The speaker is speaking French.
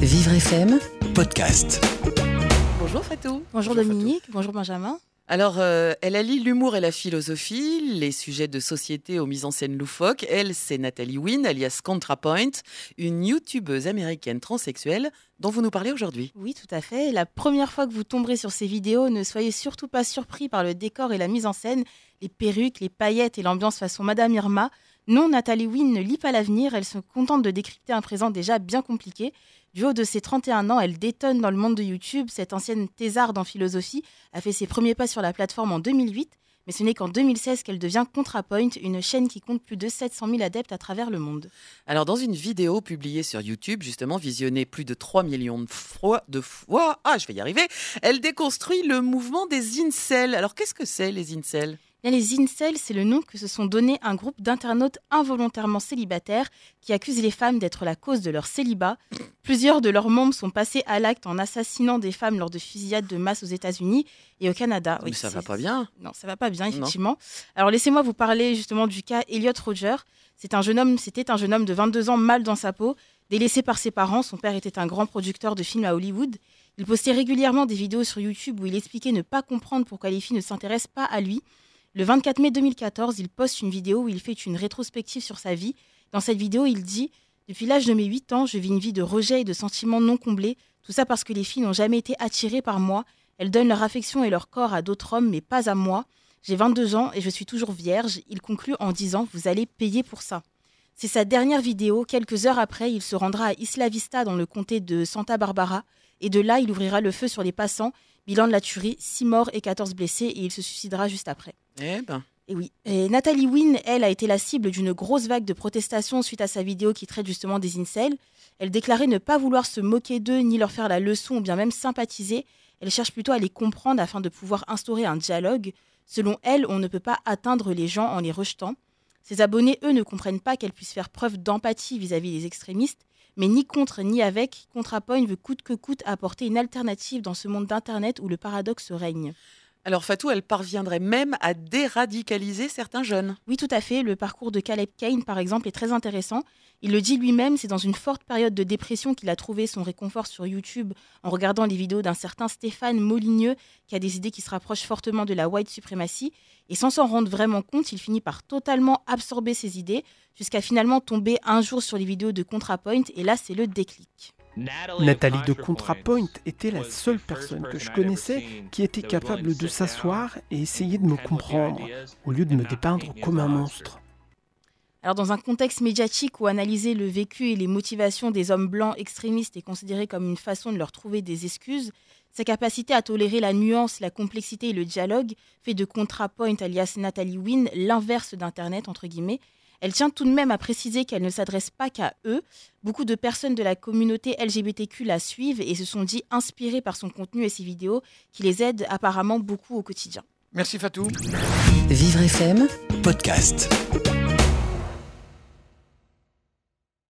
Vivre FM podcast. Bonjour Fatou. Bonjour Dominique, bonjour Benjamin. Alors, euh, elle allie l'humour et la philosophie, les sujets de société aux mises en scène loufoques. Elle, c'est Nathalie Wynn, alias ContraPoint, une youtubeuse américaine transsexuelle dont vous nous parlez aujourd'hui. Oui, tout à fait. La première fois que vous tomberez sur ces vidéos, ne soyez surtout pas surpris par le décor et la mise en scène, les perruques, les paillettes et l'ambiance façon Madame Irma. Non, Nathalie Wynn ne lit pas l'avenir, elle se contente de décrypter un présent déjà bien compliqué. Du haut de ses 31 ans, elle détonne dans le monde de YouTube. Cette ancienne thésarde en philosophie a fait ses premiers pas sur la plateforme en 2008, mais ce n'est qu'en 2016 qu'elle devient ContraPoint, une chaîne qui compte plus de 700 000 adeptes à travers le monde. Alors, dans une vidéo publiée sur YouTube, justement visionnée plus de 3 millions de fois, de fois, ah, je vais y arriver, elle déconstruit le mouvement des incels. Alors, qu'est-ce que c'est les incels? Bien, les incels, c'est le nom que se sont donné un groupe d'internautes involontairement célibataires qui accusent les femmes d'être la cause de leur célibat. Plusieurs de leurs membres sont passés à l'acte en assassinant des femmes lors de fusillades de masse aux États-Unis et au Canada. Mais ça va pas bien. Non, ça va pas bien, effectivement. Alors laissez-moi vous parler justement du cas Elliot Roger. C'est un jeune homme, c'était un jeune homme de 22 ans mal dans sa peau, délaissé par ses parents. Son père était un grand producteur de films à Hollywood. Il postait régulièrement des vidéos sur YouTube où il expliquait ne pas comprendre pourquoi les filles ne s'intéressent pas à lui. Le 24 mai 2014, il poste une vidéo où il fait une rétrospective sur sa vie. Dans cette vidéo, il dit Depuis l'âge de mes 8 ans, je vis une vie de rejet et de sentiments non comblés. Tout ça parce que les filles n'ont jamais été attirées par moi. Elles donnent leur affection et leur corps à d'autres hommes, mais pas à moi. J'ai 22 ans et je suis toujours vierge. Il conclut en disant Vous allez payer pour ça. C'est sa dernière vidéo. Quelques heures après, il se rendra à Isla Vista dans le comté de Santa Barbara. Et de là, il ouvrira le feu sur les passants. Bilan de la tuerie 6 morts et 14 blessés. Et il se suicidera juste après. Eh ben. Et oui. Et Nathalie Wynn, elle, a été la cible d'une grosse vague de protestations suite à sa vidéo qui traite justement des incels. Elle déclarait ne pas vouloir se moquer d'eux ni leur faire la leçon ou bien même sympathiser. Elle cherche plutôt à les comprendre afin de pouvoir instaurer un dialogue. Selon elle, on ne peut pas atteindre les gens en les rejetant. Ses abonnés, eux, ne comprennent pas qu'elle puisse faire preuve d'empathie vis-à-vis des extrémistes, mais ni contre ni avec, ContraPoint veut coûte que coûte apporter une alternative dans ce monde d'Internet où le paradoxe règne. Alors Fatou, elle parviendrait même à déradicaliser certains jeunes. Oui, tout à fait. Le parcours de Caleb Kane, par exemple, est très intéressant. Il le dit lui-même, c'est dans une forte période de dépression qu'il a trouvé son réconfort sur YouTube en regardant les vidéos d'un certain Stéphane Moligneux qui a des idées qui se rapprochent fortement de la white suprématie. Et sans s'en rendre vraiment compte, il finit par totalement absorber ses idées jusqu'à finalement tomber un jour sur les vidéos de ContraPoint. Et là, c'est le déclic. Nathalie de ContraPoint était la seule personne que je connaissais qui était capable de s'asseoir et essayer de me comprendre, au lieu de me dépeindre comme un monstre. Alors dans un contexte médiatique où analyser le vécu et les motivations des hommes blancs extrémistes est considéré comme une façon de leur trouver des excuses, sa capacité à tolérer la nuance, la complexité et le dialogue fait de ContraPoint alias Nathalie Wynn l'inverse d'Internet entre guillemets elle tient tout de même à préciser qu'elle ne s'adresse pas qu'à eux. Beaucoup de personnes de la communauté LGBTQ la suivent et se sont dit inspirées par son contenu et ses vidéos qui les aident apparemment beaucoup au quotidien. Merci Fatou. Vivre FM podcast.